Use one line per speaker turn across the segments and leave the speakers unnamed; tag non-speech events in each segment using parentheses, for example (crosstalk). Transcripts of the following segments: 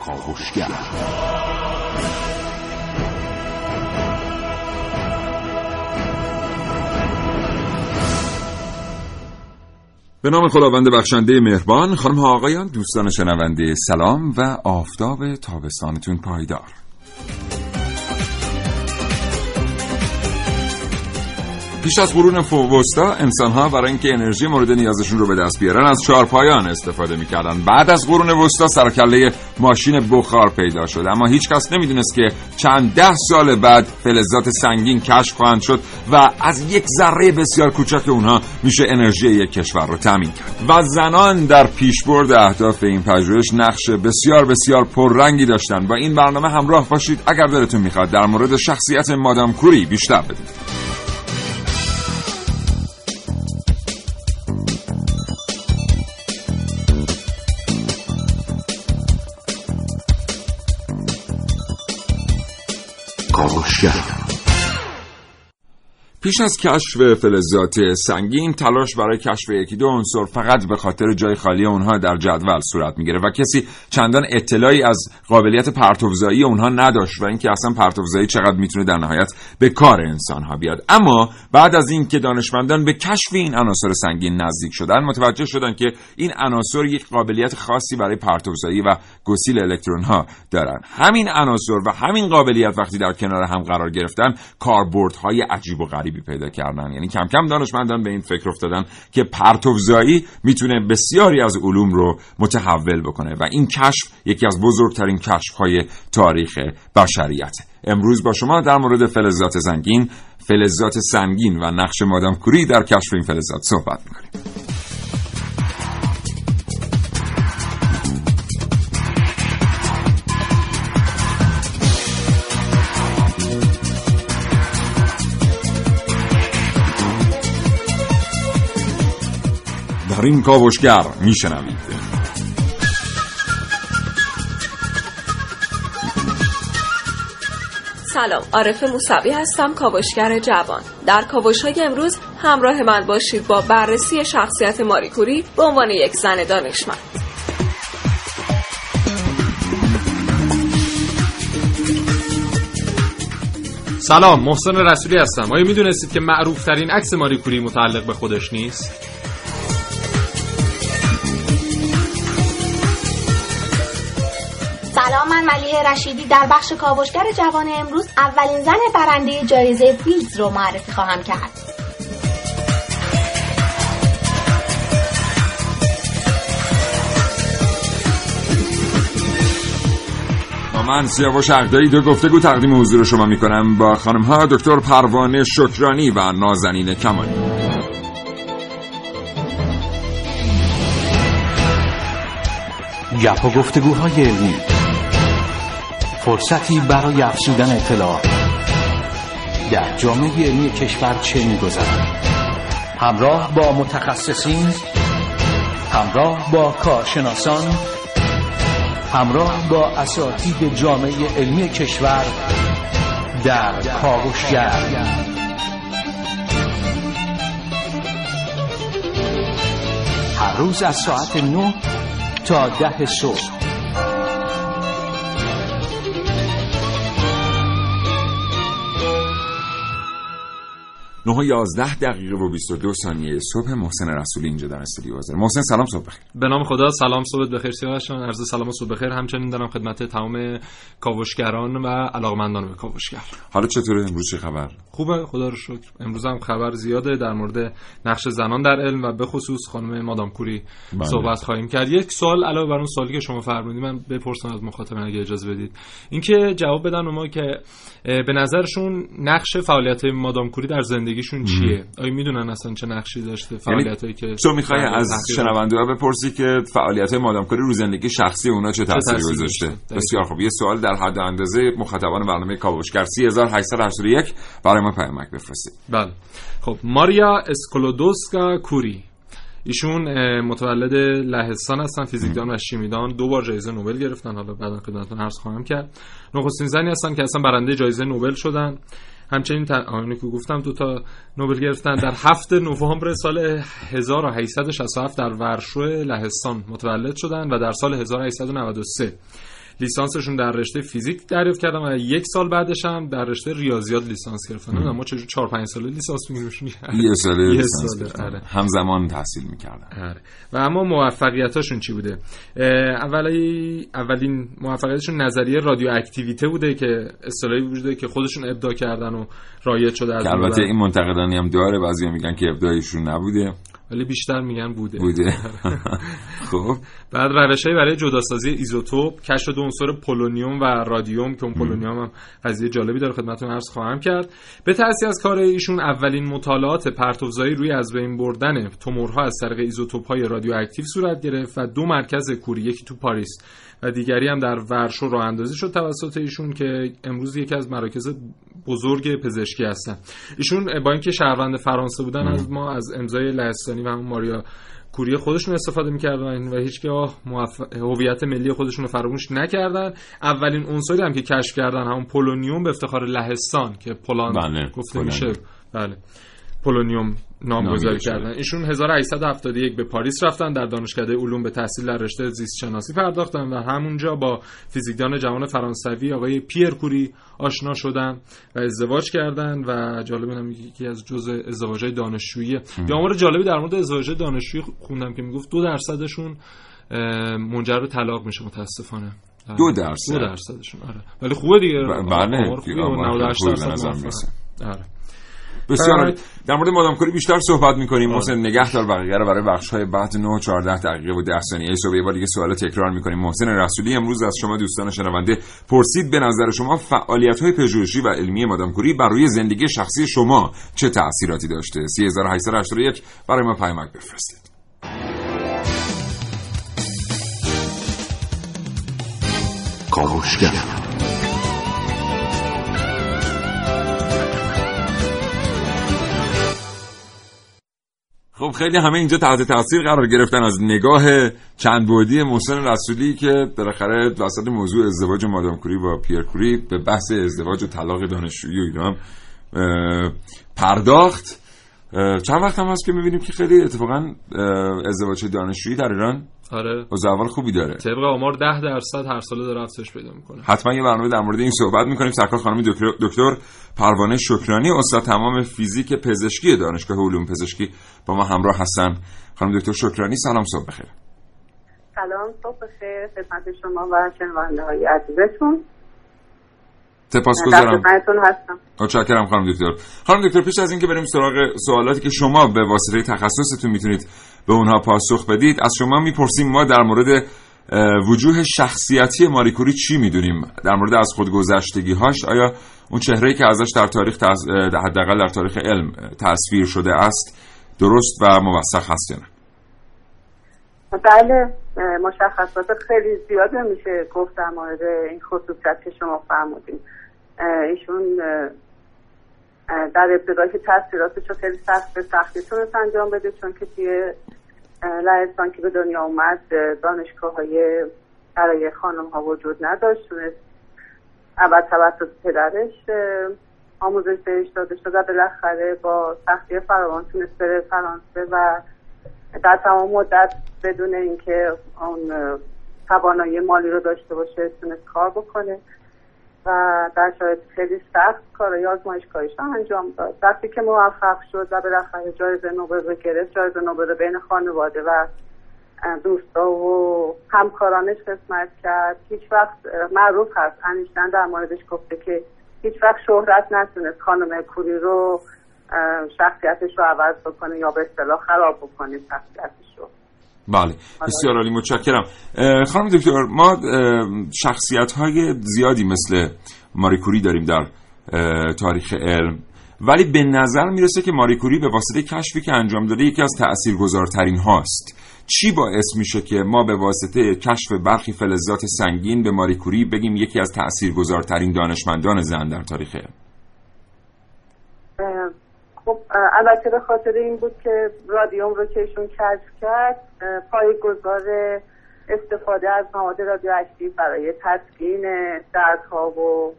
کاوشگر به نام خداوند بخشنده مهربان خانم ها آقایان دوستان شنونده سلام و آفتاب تابستانتون پایدار. پیش از قرون وسطا انسانها برای اینکه انرژی مورد نیازشون رو به دست بیارن از چهارپایان استفاده می‌کردن. بعد از قرون وسطا سرکله ماشین بخار پیدا شد. اما هیچ کس نمی‌دونست که چند ده سال بعد فلزات سنگین کشف خواهند شد و از یک ذره بسیار کوچک اونها میشه انرژی یک کشور رو تامین کرد. و زنان در پیشبرد اهداف این پژوهش نقش بسیار بسیار پررنگی داشتن. با این برنامه همراه باشید. اگر دلتون می‌خواد در مورد شخصیت مادام کوری بیشتر بدونید. پیش از کشف فلزات سنگین تلاش برای کشف یکی دو عنصر فقط به خاطر جای خالی اونها در جدول صورت می‌گیره و کسی چندان اطلاعی از قابلیت پرتوزایی اونها نداشت و اینکه اصلا پرتوزایی چقدر می‌تونه در نهایت به کار انسان ها بیاد. اما بعد از اینکه دانشمندان به کشف این عناصر سنگین نزدیک شدن متوجه شدن که این عناصر یک قابلیت خاصی برای پرتوزایی و گسیل الکترون ها دارن. همین عناصر و همین قابلیت وقتی در کنار هم قرار گرفتن کاربردهای عجیب و غریب غریبی پیدا کردن. یعنی کم کم دانشمندان به این فکر افتادن که پرتوزایی می‌تونه بسیاری از علوم رو متحول بکنه و این کشف یکی از بزرگترین کشف های تاریخ بشریت. امروز با شما در مورد فلزات زنگین فلزات سنگین و نقش مادام کوری در کشف این فلزات صحبت می‌کنیم. این کاوشگر میشنوید.
سلام عارف موسوی هستم کاوشگر جوان. در کاوش های امروز همراه من باشید با بررسی شخصیت ماریکوری به عنوان یک زن دانشمند.
سلام محسن رسولی هستم. آیا می‌دونستید که معروف ترین عکس ماریکوری متعلق به خودش نیست؟
ملیه رشیدی در بخش کاوشگر جوان امروز اولین زن برنده جایزه فیلدز رو معرفی خواهم کرد.
من سیاوش اقدایی دو گفتگو تقدیم حضور شما می کنم با خانم ها دکتر پروانه شکرانی و نازنین کمانی.
گپ و گفتگوهای علمی. فرصتی برای افزودن اطلاع. در جامعه علمی کشور چه میگذرد؟ همراه با متخصصین همراه با کارشناسان همراه با اساتید جامعه علمی کشور در کاوشگر. هر روز از ساعت 9 تا ده صبح.
9 و 11 دقیقه و 22 ثانیه صبح محسن رسولی اینجا در استودیو حاضر. محسن سلام صبح بخیر.
به نام خدا سلام صبح بخیر سیاوشان عرض سلام و صبح بخیر. همچنین دارم خدمت تمام کاوشگران و علاقمندان به کاوشگر.
حالا چطوره؟ امروز چه خبر؟
خوبه خدا رو شکر. امروز هم خبر زیاده در مورد نقش زنان در علم و به خصوص خانم مادام کوری بله. صحبت خواهیم کرد. یک سوال علاوه بر اون سوالی که شما فرمودید من بپرسم از مخاطبان اگه اجازه بدید. اینکه جواب بدن ما که به نظرشون نقش فعالیت مادام کوری در زندگیشون چیه؟ آیا می‌دونن اصلا چه نقشی داشته یعنی فعالیتایی که
تو می‌خوای از شنونده ها بپرسی که فعالیت مادام کوری رو زندگی شخصی اونا چه تاثیری گذاشته؟ بسیار خوب. یه سوال در حد اندازه مخاطبان برنامه کاوشگر 3881 برای ما پیامک بفرستید.
بله. خب ماریا اسکولودوسکا کوری. ایشون متولد لهستان هستن فیزیکدان و شیمیدان. دو بار جایزه نوبل گرفتن. حالا بعدا خدمتتون عرض خواهم کرد. نخستین زنی هستن که اصلا برنده جایزه نوبل شدن. همچنین آنی که گفتم دو تا نوبل گرفتن در هفته نوامبر سال 1867 در ورشو لهستان متولد شدن و در سال 1893 لیسانسشون در رشته فیزیک دریافت کردم و یک سال بعدش هم در رشته ریاضیات لیسانس گرفتن اما چه 4 5 ساله لیسانس میگیرشون
یه ساله لیسانس آره. همزمان تحصیل می‌کردن
آره. و اما موفقیتاشون چی بوده؟ اولی اولین موفقیتشون نظریه رادیو اکتیویته بوده که اصطلاحی بوده که خودشون ابداع کردن و رایج شده از
البته این منتقدانی هم داره بعضی میگن که ابداعشون نبوده.
ولی بیشتر میگن بوده.
بوده. (laughs) خب.
بعد روش برای جداسازی ایزوتوپ کشف دو عنصر پولونیوم و رادیوم که اون پولونیوم هم قضیه جالبی داره خدمتتون عرض خواهم کرد. به تأثیر از کار ایشون اولین مطالعات پرتوزایی روی از بین بردن تومورها از طریق ایزوتوپ های رادیواکتیو صورت گرفت و دو مرکز کوری یکی تو پاریس. و دیگری هم در ورشو راه اندازی شد توسط ایشون که امروز یکی از مراکز بزرگ پزشکی هستن. ایشون با اینکه شهروند فرانسه بودن از ما از امضای لهستانی و همون ماریا کوری خودشون استفاده می‌کردن و هیچگاه هویت ملی خودشون رو فراموش نکردن. اولین عنصری هم که کشف کردن همون پولونیوم به افتخار لهستان که پولاند
بله.
گفته میشه. بله. پولونیوم نامگذاری کردن. ایشون 1871 به پاریس رفتن در دانشکده علوم به تحصیل در رشته زیست شناسی پرداختن و همونجا با فیزیکدان جوان فرانسوی آقای پیر کوری آشنا شدن و ازدواج کردن و جالب هم یکی از جزء ازدواجهای دانشجویی. یا آمار جالبی در مورد ازدواج دانشجویی خوندم که می‌گفت دو درصدشون منجر به طلاق میشه متاسفانه.
دو درصد.
دو درصدشون آره. ولی خوبه دیگه.
بله
98 درصد آره.
بسیار در مورد مادام کوری بیشتر صحبت می‌کنیم. محسن نگهدار بقیه رو برای بخش های بعد 9 14 دقیقه و 10 ثانیه صبح یه بار دیگه سوال تکرار می‌کنیم. محسن رسولی امروز از شما دوستان شنونده پرسید به نظر شما فعالیت های پژوهشی و علمی مادام کوری بر روی زندگی شخصی شما چه تأثیراتی داشته؟ 3881 برای ما پیامک بفرستید. کاوشگر خب خیلی همه اینجا تحت تاثیر قرار گرفتن از نگاه چند بودی محسن رسولی که بالاخره وسط موضوع ازدواج مادام کوری با پیر کوری به بحث ازدواج و طلاق دانشجویی و اینا پرداخت. چند وقت هم هست که می‌بینیم که خیلی اتفاقا ازدواج دانشجویی در ایران
آره.
اول خوبی داره.
طبق آمار 10 درصد هر ساله داره افزایش پیدا می‌کنه.
حتما یه برنامه در مورد این صحبت می‌کنیم. سرکار خانم دکتر, دکتر پروانه شکرانی استاد تمام فیزیک پزشکی دانشگاه علوم پزشکی با ما همراه هستن. خانم دکتر شکرانی سلام صبح بخیر.
سلام صبح بخیر. خدمت شما و شنونده های عزیزتون
سپاسگزارم
هستم.
متشکرم خانم دکتر. خانم دکتر پیش از اینکه بریم سراغ سوالاتی که شما به واسطه تخصصتون می‌تونید به اونها پاسخ بدید از شما می‌پرسیم ما در مورد وجوه شخصیتی ماریکوری چی می‌دونیم در مورد از خودگذشتگی هاش آیا اون چهره که ازش در تاریخ. حداقل در تاریخ علم تصویر شده است درست و موثق هست یا نه
بله مشخصات خیلی زیاد میشه گفت در مورد این خصوصیت که شما فرمودین ایشون در ابتدا که تاثیراتش رو خیلی سخت به سختی تونست انجام بده چون که توی لهستان که به دنیا اومد دانشگاه های برای خانم ها وجود نداشت اول توسط پدرش آموزش بهش داده شد و بالاخره با سختی فراوان تونست بره فرانسه و در تمام مدت بدون اینکه اون توانایی مالی رو داشته باشه تونست کار بکنه. و در شاید خیلی سخت کارهای آزمایشگاهیش هم انجام داد. وقتی که موفق شد و بالاخره جایزه نوبل رو گرفت جایزه نوبل بین خانواده و دوستا و همکارانش قسمت کرد. هیچ وقت معروف هست انیشتن در موردش گفته که هیچ وقت شهرت نتونست خانم کوری رو شخصیتش رو عوض بکنه یا به اصطلاح خراب بکنه شخصیتش رو.
بله بسیار عالی متشکرم. خانم دکتر ما شخصیت های زیادی مثل ماریکوری داریم در تاریخ علم. ولی به نظر می‌رسه که ماریکوری به واسطه کشفی که انجام داده یکی از تاثیرگذارترین هاست. چی باعث میشه که ما به واسطه کشف برخی فلزات سنگین به ماریکوری بگیم یکی از تاثیرگذارترین دانشمندان زن در تاریخ علم؟
خب البته به خاطر این بود که رادیوم رو که ایشون کشف کرد پای گذار استفاده از مواد رادیواکتیو برای تسکین دردها و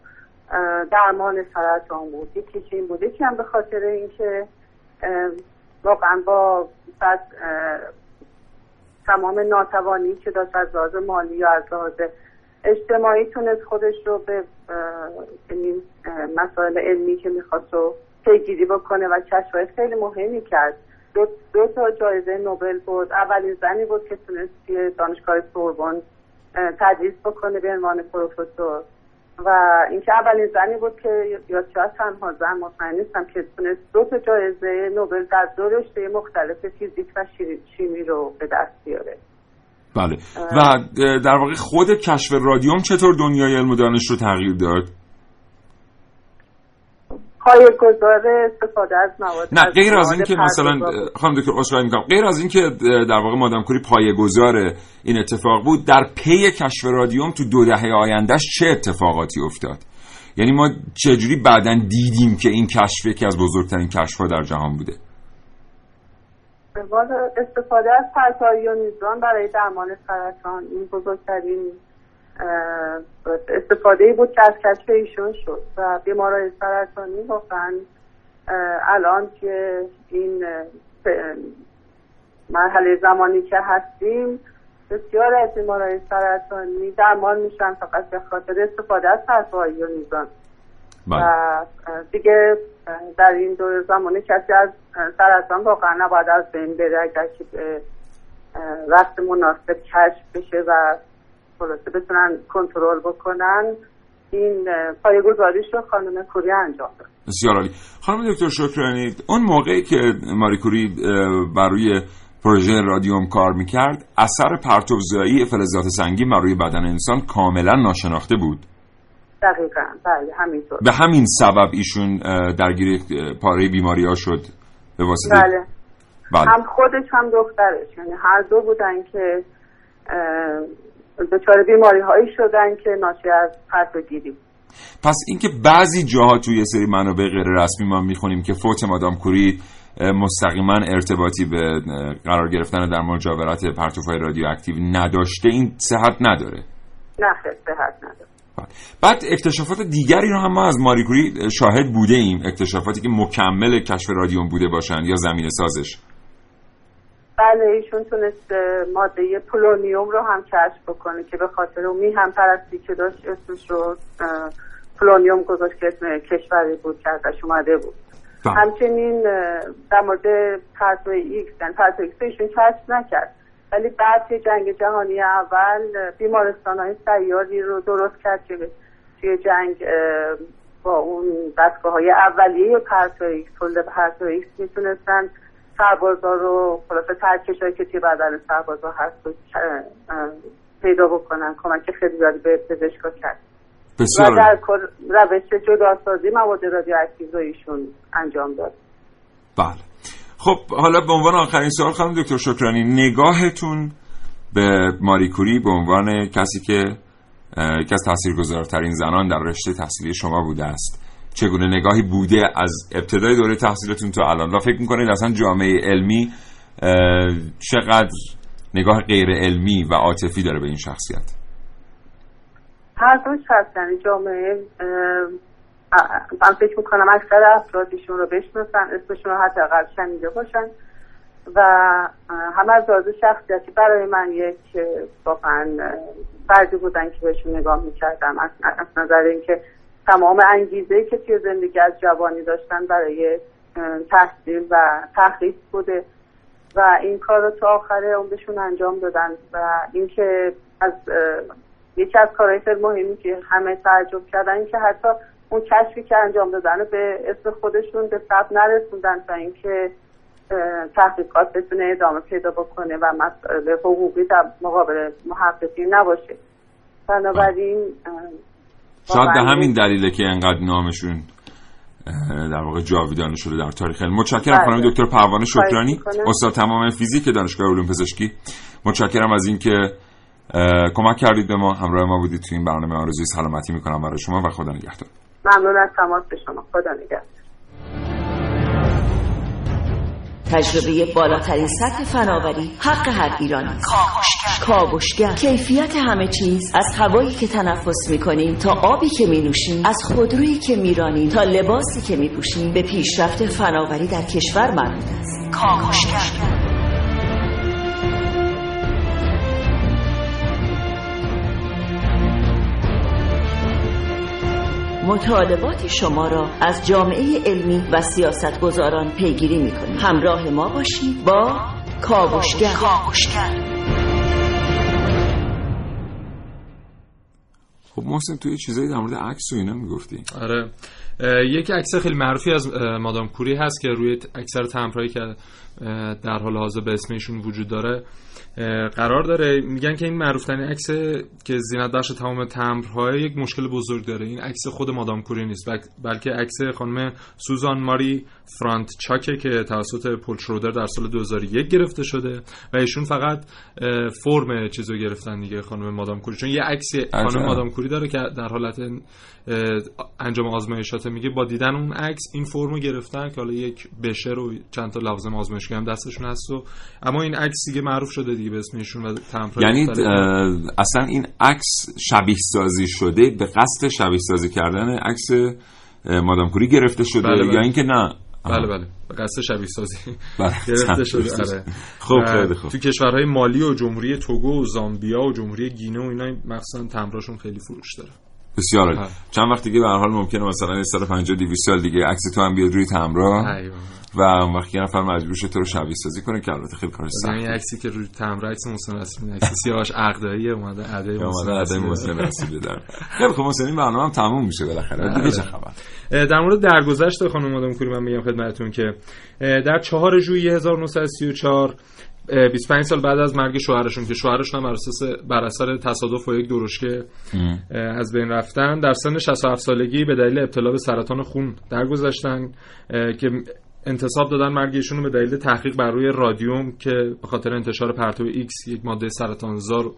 درمان سرطان بود. یکی که این بوده که هم به خاطر اینکه واقعا با تمام ناتوانی که داشت از لحاظ مالی یا از لحاظ اجتماعی تونست خودش رو به این مسائل علمی که می‌خواست رو پیگیری بکنه و کشفهای خیلی مهمی کرد. دو, دو تا جایزه نوبل بود اولین زنی بود که تونست توی دانشگاه سوربن تدریس بکنه به عنوان پروفسور. و اینکه اولین زنی بود که یا شاید تنها زن مطمئن نیستم که تونست دو تا جایزه نوبل در دو رشته مختلف فیزیک و شیمی رو به دست بیاره.
بله. و در واقع خود کشف رادیوم چطور دنیای علم و دانش رو تغییر داد؟
گذار استفاده از مواد
نه غیر از این که مثلا خانم دکتر عذرخواهی می‌کنم. غیر از این که در واقع مادام کوری پایه‌گذار این اتفاق بود در پی کشف رادیوم تو دو دهه آیندهش چه اتفاقاتی افتاد؟ یعنی ما چجوری بعدا دیدیم که این کشف یکی از بزرگترین کشف‌ها در جهان بوده؟
استفاده از پرتایی و برای درمان سرطان این بزرگترین استفاده بود که از کشف ایشون شد و بیمارای سرطانی واقعا الان که این مرحله زمانی که هستیم بسیار از بیمارای سرطانی درمان میشن فقط به خاطر استفاده از پرتوهای نیزان و بله. دیگه در این دور زمانی کسی از سرطان واقعا نباید از بین بره اگر که وقت مناسب کشف بشه و خلاصه بتونن کنترل بکنن این پایگذاریش رو خانم کوری انجام داد.
بسیار عالی. خانم دکتر شکرانی اون موقعی که ماری کوری برای پروژه رادیوم کار می‌کرد اثر پرتوزایی فلزات سنگین بر روی بدن انسان کاملا ناشناخته بود.
دقیقا بله همینطور.
به همین سبب ایشون درگیر پاره بیماری ها شد به واسطه.
بله. بله. هم خودش هم دخترش. یعنی هر دو بودن که دچار بیماری هایی شدن که ناشی از گیری.
پس اینکه بعضی جاها توی سری منابع غیر رسمی ما می‌خونیم که فوت مادام کوری مستقیما ارتباطی به قرار گرفتن در مجاورت پرتوفای رادیواکتیو نداشته این صحت نداره؟
نه صحت نداره.
بله. بعد اکتشافات دیگری رو هم ما از ماریکوری شاهد بوده ایم اکتشافاتی که مکمل کشف رادیوم بوده باشند یا زمینه سازش.
بله ایشون تونست ماده پولونیوم رو هم کشف بکنه که به خاطر اون میهن پرستی که داشت اسمش رو پولونیوم گذاشت که اسم کشوری بود که ازش اومده بود بله. همچنین در مورد پرتو ایکس یعنی پرتو ایکس ایشون کشف نکرد ولی بعد جنگ جهانی اول بیمارستان های سیاری رو درست کرد که توی جنگ با اون دستگاه های اولیه پرتو ایکس پرتو ایکس می‌تونستن سربازا رو خلاصه ترکش که توی بدن سربازا هست رو پیدا بکنن کمک خیلی زیادی به پزشکا کرد.
بسیار.
و در روش جداسازی مواد رادیواکتیو رو ایشون انجام داد.
بله. خب حالا به عنوان آخرین سوال خانم دکتر شکرانی نگاهتون به ماریکوری به عنوان کسی که یکی از تاثیرگذارترین زنان در رشته تحصیلی شما بوده است. چگونه نگاهی بوده از ابتدای دوره تحصیلتون تا الان. و فکر می‌کنید اصلا جامعه علمی چقدر نگاه غیر علمی و عاطفی داره به این شخصیت؟
هر دوش هست یعنی جامعه من فکر می‌کنم اکثر افرادیشون رو بشناسن اسمشون رو حداقل شنیده باشن. و همه از لحاظ شخصیتی برای من یک واقعا فردی بودن که بهشون نگاه می‌کردم. از نظر اینکه تمام انگیزه که توی زندگی از جوانی داشتن برای تحصیل و تحقیق بوده. و این کار رو تا آخر عمرشون انجام دادن. و اینکه از یکی از کارهای خیلی مهمی که همه تعجب کردن که حتی اون کشفی که انجام دادن به اسم خودشون به ثبت نرسوندن تا اینکه تحقیقات بتونه ادامه پیدا بکنه و مسئله حقوقی در مقابل محققین نباشه. بنابراین
شاید به همین دلیله که انقدر نامشون در واقع جاویدانه شده در تاریخ علم. متشکرم بله. خانم دکتر پروانه شکرانی. استاد تمام فیزیک دانشگاه علوم پزشکی. متشکرم از اینکه کمک کردید به ما. همراه ما بودید تو این برنامه آرزوی سلامتی می‌کنم برای شما و خدا نگهدار.
ممنون از تماس به شما. خدا نگهدار.
تجربه بالاترین سطح فناوری حق هر ایرانی کاوشگر. کاوشگر. کیفیت همه چیز. از هوایی که تنفس می‌کنیم تا آبی که می نوشیم از خودرویی که میرانیم تا لباسی که میپوشیم به پیشرفت فناوری در کشور مربوط است. کاوشگر. مطالبات شما را از جامعه علمی و سیاستگزاران پیگیری می‌کنیم. همراه ما باشید با کاوشگر.
خب محسن توی چیزایی در مورد عکس و اینا می‌گفتی.
آره. یک عکس خیلی معروفی از مادام کوری هست که روی اکثر تمپرایی که در حال حاضر به اسم ایشون وجود داره. قرار داره. میگن که این معروف ترین عکس که زینت بخش تمام تمبرهای یک مشکل بزرگ داره. این عکس خود مادام کوری نیست بلکه عکس خانم سوزان ماری فرانت چاکه که توسط پول شرودر در سال 2001 گرفته شده و ایشون فقط فرم چیزو گرفتن دیگه خانم مادام کوری. چون یه عکس خانم مادام کوری داره که در حالت انجام آزمایشات میگه با دیدن اون عکس این فرمو گرفتن که حالا یک بشر و چند تا لوازم آزمایشگاهی هم دستشون هست و اما این عکس دیگه معروف شده دیگه به اسم ایشون و
یعنی اصلا این عکس شبیه سازی شده به قصد شبیه سازی کردن عکس مادام کوری گرفته شده
بله بله.
یا اینکه نه؟
بله بله. به قصد شبیه سازی. (laughs) (laughs) گرفته شده آره.
خب خیلی خوب.
تو کشورهای مالی و جمهوری توگو و زامبیا و جمهوری گینه و اینا مخصوصا تمراشون خیلی فروش داره.
بسیار عالی. چند وقت دیگه به هر حال ممکنه مثلا 150 200 سال دیگه عکس تو هم بیاد روی تمرا. و اون وقت یه نفر مجبور شه تو رو شبیه سازی کنه که البته خیلی کار سخته
عکسی که روی تمر عکس محسن رسمی عکس سیاوش عقدایی اومده محسن
اومده
رسمی.
محسن رسیده داره. خیلی خب محسن این برنامه هم تموم میشه بالاخره. دیگه چه خبر؟
در مورد درگذشت خانم مادام کوری من میگم خدمتتون که در 4 ژوئیه 1934 اه، 25 سال بعد از مرگ شوهرشون که شوهرشون هم بر اثر تصادف با یک درشکه از بین رفتن در سن 67 سالگی به دلیل ابتلا به سرطان خون درگذشتن که انتساب دادن مرگ ایشون رو به دلیل تحقیق بر روی رادیوم که به خاطر انتشار پرتو ایکس یک ماده سرطانزا رو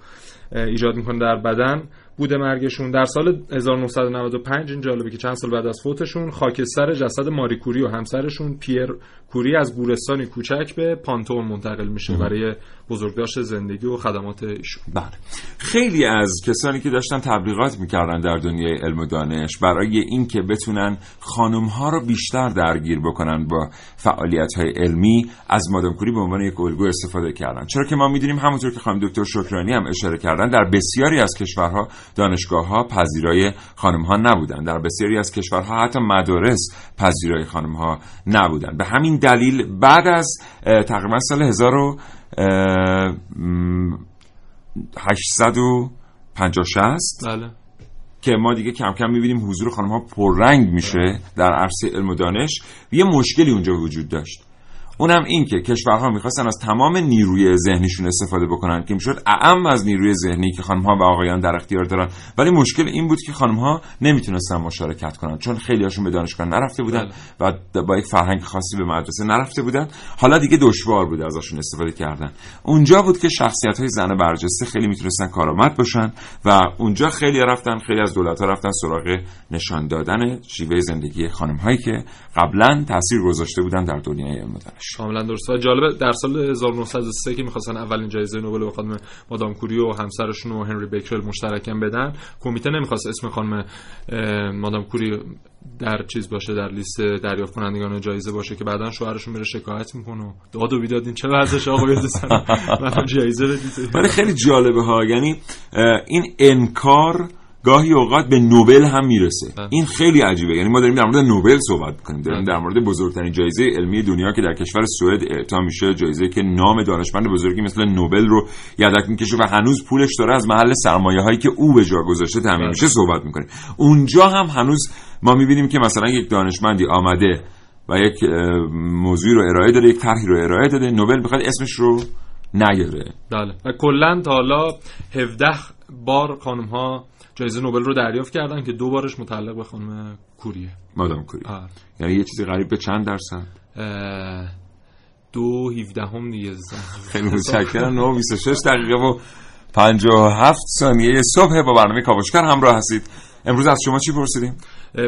ایجاد می‌کنه در بدن. بوده مرگشون. در سال 1995 این جالبه که چند سال بعد از فوتشون خاکستر جسد ماری کوری و همسرشون پیر کوری از گورستانی کوچک به پانتون منتقل میشه. برای بزرگداشت زندگی و خدمات ایشون.
بله. خیلی از کسانی که داشتن تبلیغات می‌کردن در دنیای علم و دانش برای اینکه بتونن خانم ها رو بیشتر درگیر بکنن با فعالیت های علمی از مادام کوری به عنوان یک الگو استفاده کردن. چرا که ما می‌دونیم همونطور که خانم دکتر شکرانی هم اشاره کردن در بسیاری از کشورها دانشگاه ها پذیرای خانم ها نبودن. در بسیاری از کشورها حتی مدارس پذیرای خانم ها نبودن. به همین دلیل بعد از تقریبا سال 1000 و، اه، م، 850 60
بله.
که ما دیگه کم کم می‌بینیم حضور خانم ها پررنگ میشه در عرصه علم و دانش. یه مشکلی اونجا وجود داشت. اونم این که کشورها می‌خواستن از تمام نیروی ذهنیشون استفاده بکنن. که می‌شد اعم از نیروی ذهنی که خانم ها و آقایان در اختیار دارن. ولی مشکل این بود که خانم ها نمی‌تونستن مشارکت کنن چون خیلی هاشون به دانشگاه نرفته بودن و با یک فرهنگ خاصی به مدرسه نرفته بودن. حالا دیگه دشوار بود ازشون استفاده کردن. اونجا بود که شخصیت های زن برجسته خیلی می‌تونستن کارآمد باشن و اونجا خیلی رفتن خیلی از دولت ها رفتن سراغ نشان دادن شیوه زندگی خانم هایی که قبلا تاثیر گذاشته بودن در دنیای دانش
کاملا درست. و جالبه در سال 1903 که می‌خواستن اولین جایزه نوبل به خانم مادام کوری و همسرشون و هنری بیکرل مشترکاً بدن کمیته نمی‌خواست اسم خانم مادام کوری در چیز باشه در لیست دریافت کنندگان جایزه باشه که بعدا شوهرشون میره شکایت می‌کنه و داد و بیداد این چه وضعش آقا من (laughs) جایزه بدید.
ولی خیلی جالبه ها. یعنی این انکار گاهی اوقات به نوبل هم می‌رسه.
بله.
این خیلی عجیبه. یعنی ما داریم در مورد نوبل صحبت می‌کنیم. داریم در مورد بزرگترین جایزه علمی دنیا که در کشور سوئد اعطا میشه جایزه که نام دانشمند بزرگی مثل نوبل رو یدک می‌کشه و هنوز پولش داره از محل سرمایه هایی که او به جا گذاشته تامین میشه صحبت می‌کنه. اونجا هم هنوز ما می‌بینیم که مثلا یک دانشمندی آمده و یک موضوعی رو ارائه داده یک طرحی رو ارائه داده نوبل بخواد اسمش رو نیاره
بله. و کلا تا حالا 17 بار خانم ها جایزه نوبل رو دریافت کردن که دو بارش متعلق به خانم کوریه.
مادام کوری
آره.
یعنی یه چیزی قریب به چند درصد؟
دو هیودهم دیگه. (laughs)
خیلی متشکرم. 9 26 دقیقه و 57 ثانیه صبح با برنامه کاوشگر همراه هستید. امروز از شما چی پرسیدیم؟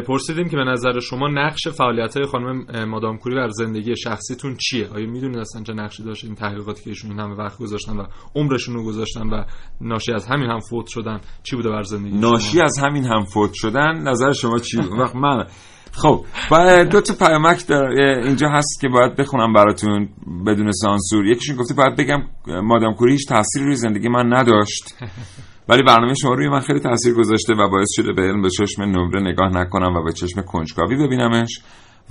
پرسیدیم که به نظر شما نقش فعالیت های خانم مادام کوری بر زندگی شخصیتون چیه؟ آیا می‌دونید اصلا چه نقشی داشت؟ این تحقیقاتی که ایشون این همه وقت گذاشتن و عمرشون رو گذاشتن و ناشی از همین هم فوت شدن چی بوده بر زندگی
ناشی
شما؟
از همین هم فوت شدن نظر شما چی وقت من خب دو تا پیامک در اینجا هست که باید بخونم براتون بدون سانسور. یکیشون گفته باید بگم مادام کوری هیچ تأثیری روی زندگی من نداشت. (laughs) ولی برنامه شما روی من خیلی تاثیر گذاشته و باعث شده به علم به چشم نمره نگاه نکنم و به چشم کنجکاوی ببینمش.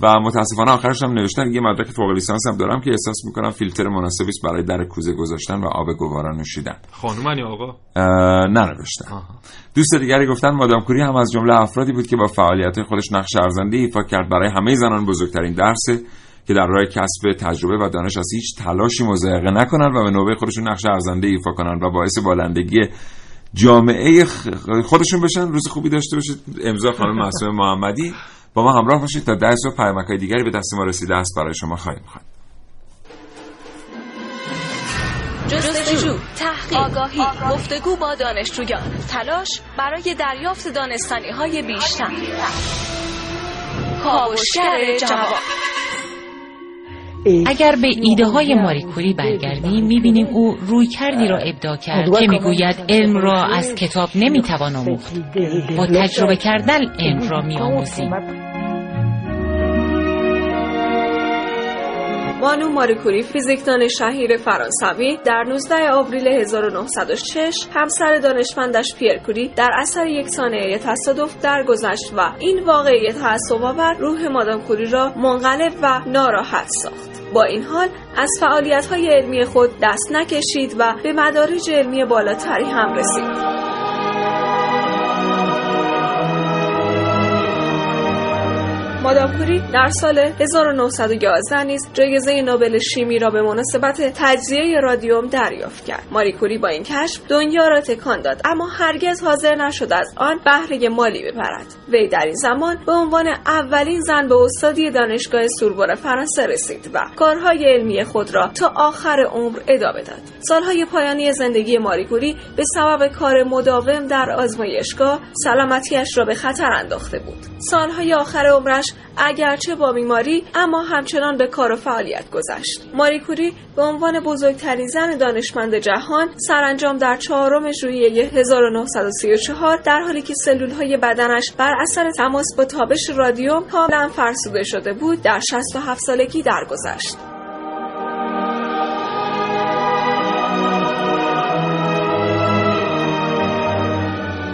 و متاسفانه آخرش هم نوشتن یه مدرک فوق لیسانس هم دارم که احساس می‌کنم فیلتر مناسبی است برای در کوزه گذاشتن و آب گوارا نوشیدن.
خانومن یا آقا؟
ننوشتن. دوست دیگری گفتن مادام کوری هم از جمله افرادی بود که با فعالیت خودش نقش ارزنده ایفا کرد برای همه زنان بزرگترین درسه که در راه کسب تجربه و دانش از هیچ تلاشی مضایقه نکنند و به نوبه خودشون نقش ارزنده ایفا کنند و باعث بالندگی جامعه خودشون بشن روز خوبی داشته باشید. امضا خانم معصومه محمدی با ما همراه باشید تا ده صبح پیامک‌های دیگری به دست ما رسیده است برای شما خواهیم خواند
جستجو، تحقیق، آگاهی، گفتگو با دانشجویان، تلاش برای دریافت دانستانی های بیشتر. کاوشگر جواب
اگر به ایده های ماریکوری برگردیم می‌بینیم او روی کردی را ابدا کرد که می‌گوید علم را از کتاب نمی‌توان آموخت. با تجربه کردن علم را میآموزیم
بانو ماریکوری فیزیکدان شهیر فرانسوی در 19 آوریل 1906 همسر دانشمندش پیر کوری در اثر یک سانحه تصادف درگذشت و این واقعیت تعصب آور روح مادام کوری را منقلب و ناراحت ساخت. با این حال از فعالیت های علمی خود دست نکشید و به مدارج علمی بالاتری هم رسید. مادام کوری در سال 1911 نیز جایزه نوبل شیمی را به مناسبت تجزیه رادیوم دریافت کرد. ماری کوری با این کشف دنیا را تکان داد اما هرگز حاضر نشد از آن بهره مالی ببرد. وی در این زمان به عنوان اولین زن به استادی دانشگاه سوربن فرانسه رسید و کارهای علمی خود را تا آخر عمر ادامه داد. سالهای پایانی زندگی ماری کوری به سبب کار مداوم در آزمایشگاه سلامتیش را به خطر انداخته بود. سالهای آخر عمرش اگرچه با بیماری اما همچنان به کار و فعالیت گذشت. ماری کوری به عنوان بزرگترین زن دانشمند جهان سرانجام در چهارم ژوئیه 1934 در حالی که سلول های بدنش بر اثر تماس با تابش رادیوم کاملا فرسوده شده بود در 67 سالگی درگذشت.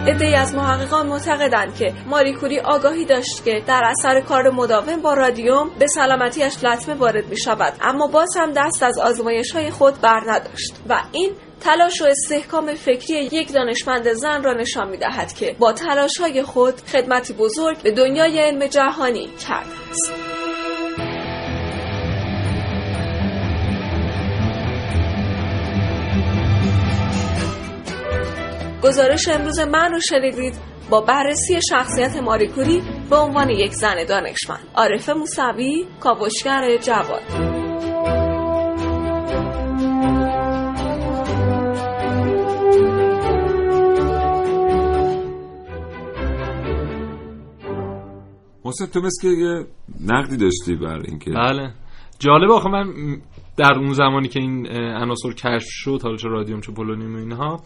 عدهای از محققان معتقدند که ماری کوری آگاهی داشت که در اثر کار مداوم با رادیوم به سلامتیش لطمه وارد می شود اما باز هم دست از آزمایش های خود بر نداشت و این تلاش و استحکام فکری یک دانشمند زن را نشان می دهد که با تلاش های خود خدمتی بزرگ به دنیای علم جهانی کرده است. گزارش امروز من رو شنیدید با بررسی شخصیت ماریکوری به عنوان یک زن دانشمند. عارف موسوی کاوشگر جواد.
محسن تو مثل که یه نقدی داشتی بر اینکه
بله. جالب آخه من در اون زمانی که این عناصر کشف شد حالا چه رادیوم چه پولونیوم و اینها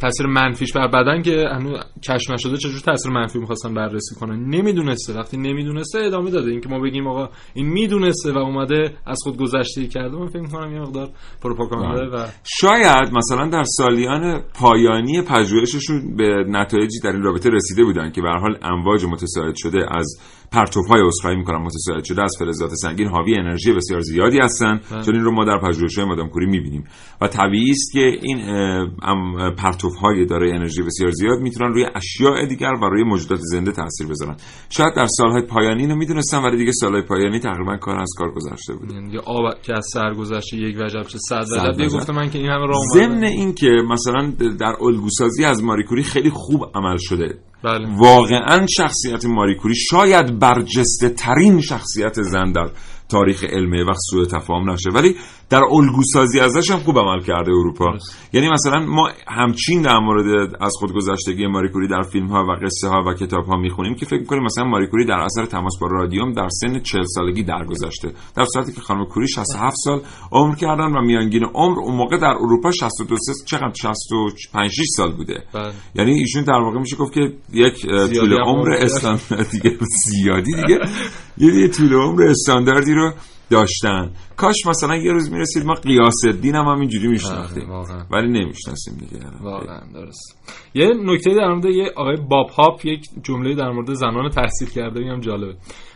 تاثیر منفیش بر بدن که هنوز کشف نشده چجور تاثیر منفی می‌خواستن بررسی کنن؟ نمی‌دونسته. وقتی نمی‌دونسته ادامه داده. اینکه ما بگیم آقا این می‌دونسته و اومده از خود گذشته کرده من فکر می‌کنم یه مقدار پروپاگاندا و
شاید مثلا در سالیان پایانی پژوهششون به نتایجی در این رابطه رسیده بودن که به حال امواج متساعد شده از پرتوهای عذرخواهی می‌کنم متساعد شده از فلزات سنگین حاوی انرژی بسیار زیادی هستن. چون این رو ما در پژوهش‌های مادام کوری می‌بینیم. و طبیعی است که این پرتوهای دارای انرژی بسیار زیاد می‌تونن روی اشیاء دیگر و روی موجودات زنده تاثیر بذارن. شاید در سالهای پایانی اینو می‌دونستن ولی دیگه سالهای پایانی تقریبا کار از کار گذشته بود
یا آب که از سر گذشته یک وجب چه صد وجب. گفته من که این همه راه
ضمن این که مثلا در الگوسازی از ماری کوری خیلی خوب عمل شده.
بله.
واقعا شخصیت ماری کوری شاید برجسته ترین شخصیت زن در تاریخ علمه وقت سوء تفاهم نشه. ولی در الگوسازی ازش هم خوب عمل کرده اروپا. یعنی مثلا ما همچین در مورد از خودگذشتگی ماریکوری در فیلم ها و قصه ها و کتاب ها می‌خونیم که فکر می‌کنیم مثلا ماریکوری در اثر تماس با رادیوم در سن 40 سالگی درگذشته. در صورتی که خانم کوری 67 سال عمر کردن و میانگین عمر اون موقع در اروپا 62 چقدر 65 6 سال بوده.
بله.
یعنی ایشون در واقع میشه گفت که یک طول عمر استاندارد دیگه زیادی دیگه. یه طول عمر استانداردی رو داشتن. کاش مثلا یه روز می‌رسید ما قیاس الدین هم همینجوری میشناختیم. ولی نمی‌شناسیم دیگه.
واقعا درست. یه نکته در مورد یه آقای باب هاپ یک جمله در مورد زنان تحصیل کرده هم جالبه.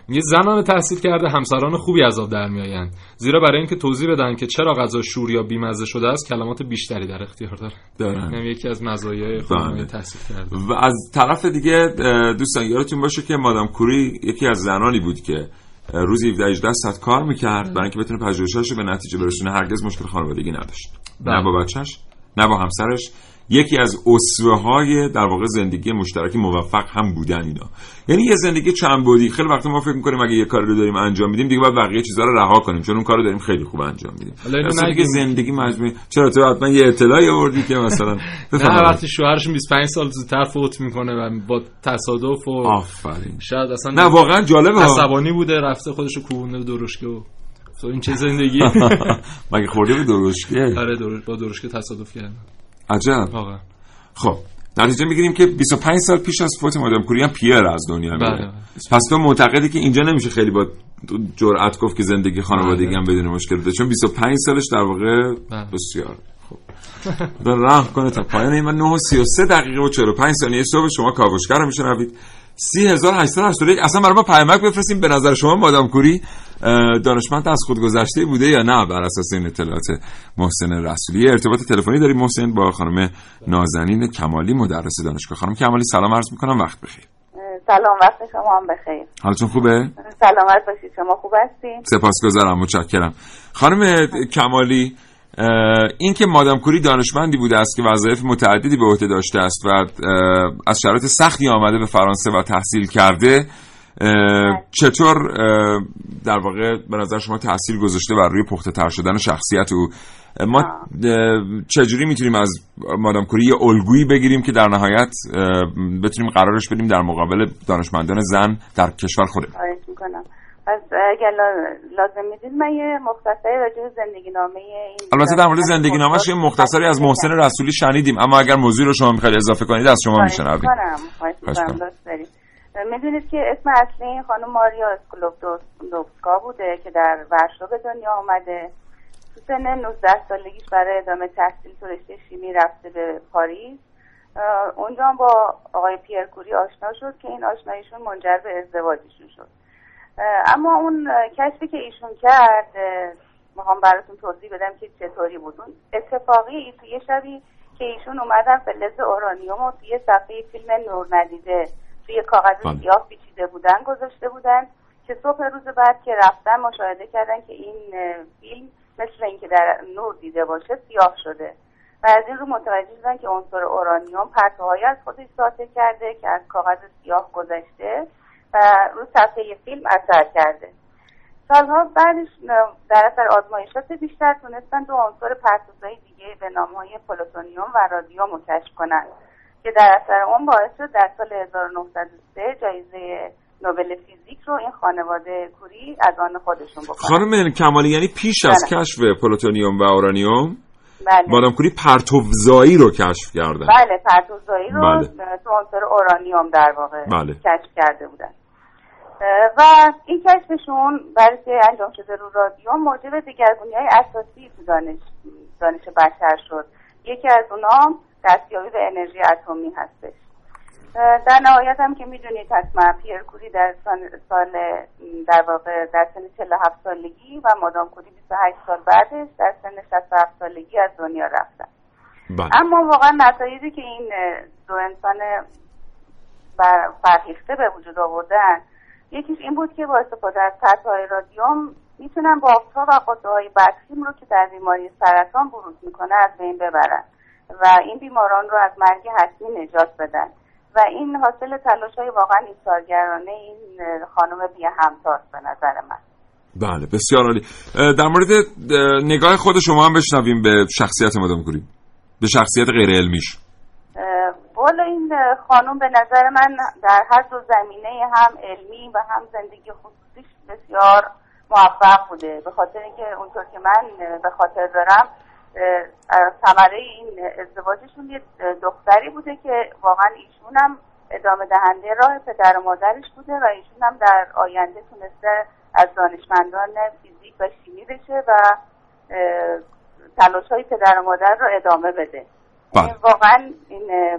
میگه زنان تحصیل کرده همسران خوبی از آب در میآیند. زیرا برای اینکه توضیح بدن که چرا غذا شور یا بیمزه شده است کلمات بیشتری در اختیار داره
دارن.
یعنی یکی از مزایای خانم تحصیل کرده.
و از طرف دیگه دوستان یادتون باشه که مادام کوری یکی از زنانی بود که روزی 17 18 ساعت کار می‌کرد برای اینکه بتونه پژوهشش رو به نتیجه برسونه. هرگز مشکل خانوادگی نداشت. نه با بچهش نه با همسرش. یکی از اسوه های در واقع زندگی مشترک موفق هم بودن اینا. یعنی یه زندگی چند بودی؟ خیلی وقت ما فکر می‌کنیم اگه یه کاری رو داریم انجام میدیم دیگه باید بقیه چیزا رو رها کنیم چون اون کارو داریم خیلی خوب انجام میدیم.
دیگه
زندگی مجموعه چرا تو حتما یه اطلاعی آوردی که مثلا (laughs)
نه وقتی شوهرشون 25 سال زودتر فوت می‌کنه و با تصادف و
آفرین.
شاید اصلا
نه واقعا جالبه.
عصبانی بوده رفته خودشو کوبونده درشکه و تو این چه زندگی؟ (laughs)
مگه خورده به درشکه؟
آره با درشکه تصادف کردن.
عجب.
واقعا.
خب نتیجه می‌گیریم که 25 سال پیش از فوت مادام کوری هم پیر از دنیا میره.
بله.
پس تو معتقدی که اینجا نمیشه خیلی با جرأت گفت که زندگی خانوادگی هم بدون مشکل بوده چون 25 سالش در واقع
بله.
بسیار خب رحم کنه تا پایان این من 9 و 33 دقیقه و 45 ثانیه صبح شما کاوشگر رو میشنوید. 3881 اصلا برای ما پیامک بفرستیم. به نظر شما مادام کوری دانشمند از خودگذشته بوده یا نه بر اساس این اطلاعات محسن رسولی؟ ارتباط تلفنی داریم محسن با خانم نازنین کمالی مدرس دانشگاه. خانم کمالی سلام عرض می‌کنم. وقت بخیر.
سلام وقت شما هم بخیر.
حالتون خوبه؟
سلامت باشید. شما خوب هستین؟
سپاسگزارم. متشکرم. خانم کمالی این که مادام کوری دانشمندی بوده است که وظایف متعددی به عهده داشته است و از شرایط سختی آمده به فرانسه و تحصیل کرده چطور در واقع به نظر شما تاثیر گذاشته بر روی پخته تر شدن شخصیت او؟ ما چجوری می‌تونیم از مادام کوری یه الگویی بگیریم که در نهایت بتونیم قرارش بدیم در مقابل دانشمندان زن در کشور خودمون
پس اگر لازم می‌دید من یه مختصری راجع زندگی نامه این
البته در مورد زندگی نامش یه مختصری از محسن رسولی شنیدیم اما اگر موضوع رو شما می‌خواید اضافه کنید از شما میشنویم.
می‌دونید که اسم اصلی این خانم ماریا اسکلوبدوسکا بوده که در ورشو به دنیا آمده تو سن 19 سالگیش برای ادامه تحصیل تو رشته شیمی رفته به پاریس. اونجا با آقای پیر کوری آشنا شد که این آشناییشون منجر به ازدواجشون شد. اما اون کشفی که ایشون کرد می‌خوام براتون توضیح بدم که چطوری بود. اون اتفاقی توی یه شبی که ایشون اومدن فلز اورانیوم و توی صفحه فیلم نور ندیده توی کاغذ
بله.
سیاه پیچیده بودن گذاشته بودن که صبح روز بعد که رفتن مشاهده کردن که این فیلم مثل اینکه در نور دیده باشه سیاه شده. و از این رو متوجه شدن که عنصر اورانیوم پرتوهایی از خودش ساطع کرده که از کاغذ سیاه گذشته. و رو صفحه فیلم اثر کرده سالها بعدش در اثر آزمایشات بیشتر تونستن دو عنصر پرتوزایی دیگه به نام های پلوتونیوم و رادیوم رو کشف کنند که در اثر اون باعث شد در سال 1903 جایزه نوبل فیزیک رو این خانواده کوری از آن خودشون بکنن
خانم کمالی یعنی پیش از
بله.
کشف پلوتونیوم و اورانیوم
بله
مادام کوری پرتوزایی رو کشف کردن
بله پرتوزایی رو
بله.
تو عنصر اورانیوم در واقع
بله.
کشف کرده بودن و این کشفشون برای که انجام شده رو رادیوم موجب دگرگونی های اساسی تو دانش, دانش بشر شد. یکی از اونها دستیابی به انرژی اتمی هستش. در نهایت هم که می‌دونید حتما پیر کوری در سال, سال در واقع در سن 47 سالگی و مادام کوری 28 سال بعدش در سن 67 سالگی از دنیا رفتن
بله.
اما واقعا نتایجی که این دو انسان بر- فرهیخته به وجود آوردن یکیش این بود که با استفاده از سطح رادیوم می‌تونن بافتها و قطعه های بدخیم رو که در بیماری سرطان بروز می‌کنه از بین ببرن و این بیماران رو از مرگ حتمی نجات بدن. و این حاصل تلاش های واقعا ایثارگرانه این خانم بی همتاست به نظر من.
بله بسیار عالی. در مورد نگاه خود شما هم بشنویم به شخصیت مادام کوری به شخصیت غیر علمیش
خانم به نظر من در هر دو زمینه هم علمی و هم زندگی خصوصیش بسیار موفق بوده به خاطر اینکه اونطور که من به خاطر دارم ثمره این ازدواجشون یه دختری بوده که واقعا ایشون هم ادامه دهنده راه پدر و مادرش بوده و ایشون هم در آینده تونسته از دانشمندان فیزیک و شیمی بشه و تلاش های پدر و مادر رو ادامه بده بله. واقعا این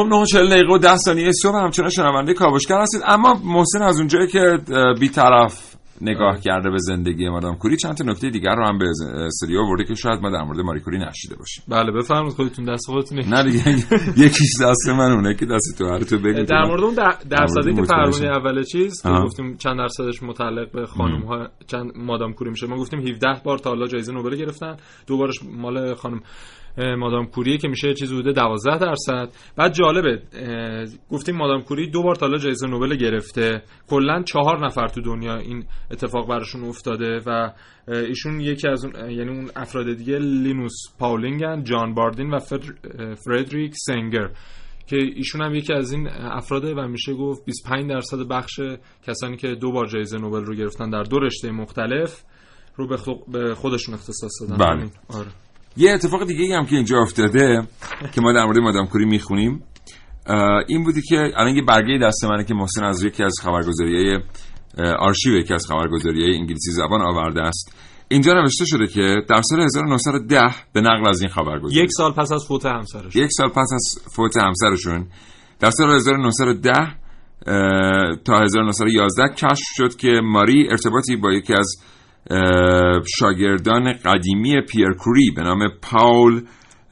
خب 9 دقیقه و 10 ثانیه صبح همچنان شنونده کاوشگر هستید. اما محسن از اونجایی که بیطرف نگاه کرده به زندگی مادام کوری چند تا نکته دیگر رو هم به استودیو آورده که شاید ما در مورد ماری کوری نشیده باشیم.
بله بفرمایید خودتون دست خودتون
نه دیگه یکیش دست من اونه که دست تو هر تو بگید
در مورد اون درصدی که فرمودی اول چیز که گفتیم چند درصدش متعلق به خانم ها چند مادام کوری میشه. ما گفتیم 17 بار تا حالا جایزه نوبل گرفتن. دوبارش مال خانم مادام کوری که میشه چیزی بوده 12 درصد بعد جالبه گفتیم مادام کوری دو بار تا جایزه نوبل گرفته کلا چهار نفر تو دنیا این اتفاق براشون افتاده و ایشون یکی از اون یعنی اون افراد دیگه لینوس پاولینگن جان باردین و فردریک سنگر که ایشون هم یکی از این افراده و میشه گفت 25 درصد بخش کسانی که دو بار جایزه نوبل رو گرفتن در دو رشته مختلف رو به خودشون اختصاص دادن
بله. آره. یه اتفاق دیگه هم که اینجا افتاده که ما در مورد مادام کوری می‌خونیم. این بودی که الان یه برگه دست منه که محسن از یکی از خبرگزاریهای آرشیو یکی از خبرگزاریهای انگلیسی زبان آورده است. اینجا نوشته شده که در سال 1910 به نقل از این خبرگزاری.
یک سال پس از فوت همسرشون.
یک سال پس از فوت همسرشون. در سال 1910 تا 1911 کشف شد که ماری ارتباطی با یکی از شاگردان قدیمی پیر کوری به نام پاول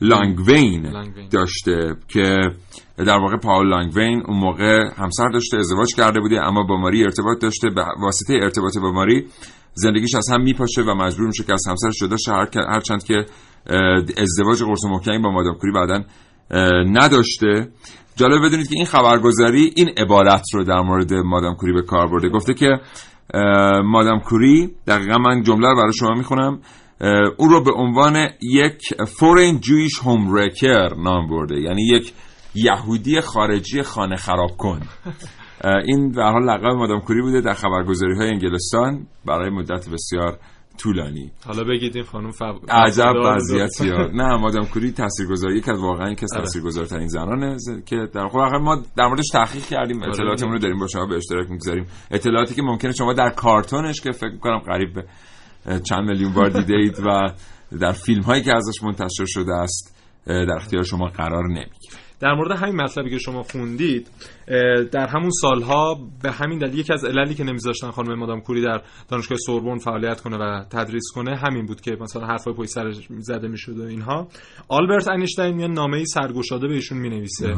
لانگوین داشته که در واقع پاول لانگوین اون موقع همسر داشته ازدواج کرده بوده اما با ماری ارتباط داشته به واسطه ارتباط با ماری زندگیش از هم میپاشه و مجبور میشه که از همسرش جدا شه. هرچند که ازدواج قرص محکمی با مادام کوری بعدا نداشته. جالب بدونید که این خبرگزاری این عبارت رو در مورد مادام کوری به کار برده. گفته که مادام کوری. دقیقا من جمله رو برای شما می‌خونم. او رو به عنوان یک فورین جویش هومریکر نام برده. یعنی یک یهودی خارجی خانه خراب کن. این در حال لقب مادام کوری بوده در خبرگزاری های انگلستان برای مدت بسیار طولانی.
حالا بگید این خانم فب...
عجب وضعیتی (laughs) نه مادام کوری تاثیرگذاری یک از واقعا یک از آره. تاثیرگذارترین زنانه که در واقع ما در موردش تحقیق کردیم آره، اطلاعاتمون رو داریم با شما به اشتراک می‌گذاریم. اطلاعاتی که ممکنه شما در کارتونش که فکر کنم قریب به چند میلیون بار دیده اید و در فیلم هایی که ازش منتشر شده است در اختیار شما قرار نمی‌گیره
در مورد همین مطلبی که شما خوندید در همون سالها به همین دلیل یکی از عللی که نمیذاشتن خانم مادام کوری در دانشگاه سوربن فعالیت کنه و تدریس کنه همین بود که مثلا حرفای پشت سرش زده می‌شد و اینها. آلبرت اینشتین یه نامه‌ای سرگشاده بهشون می‌نویسه.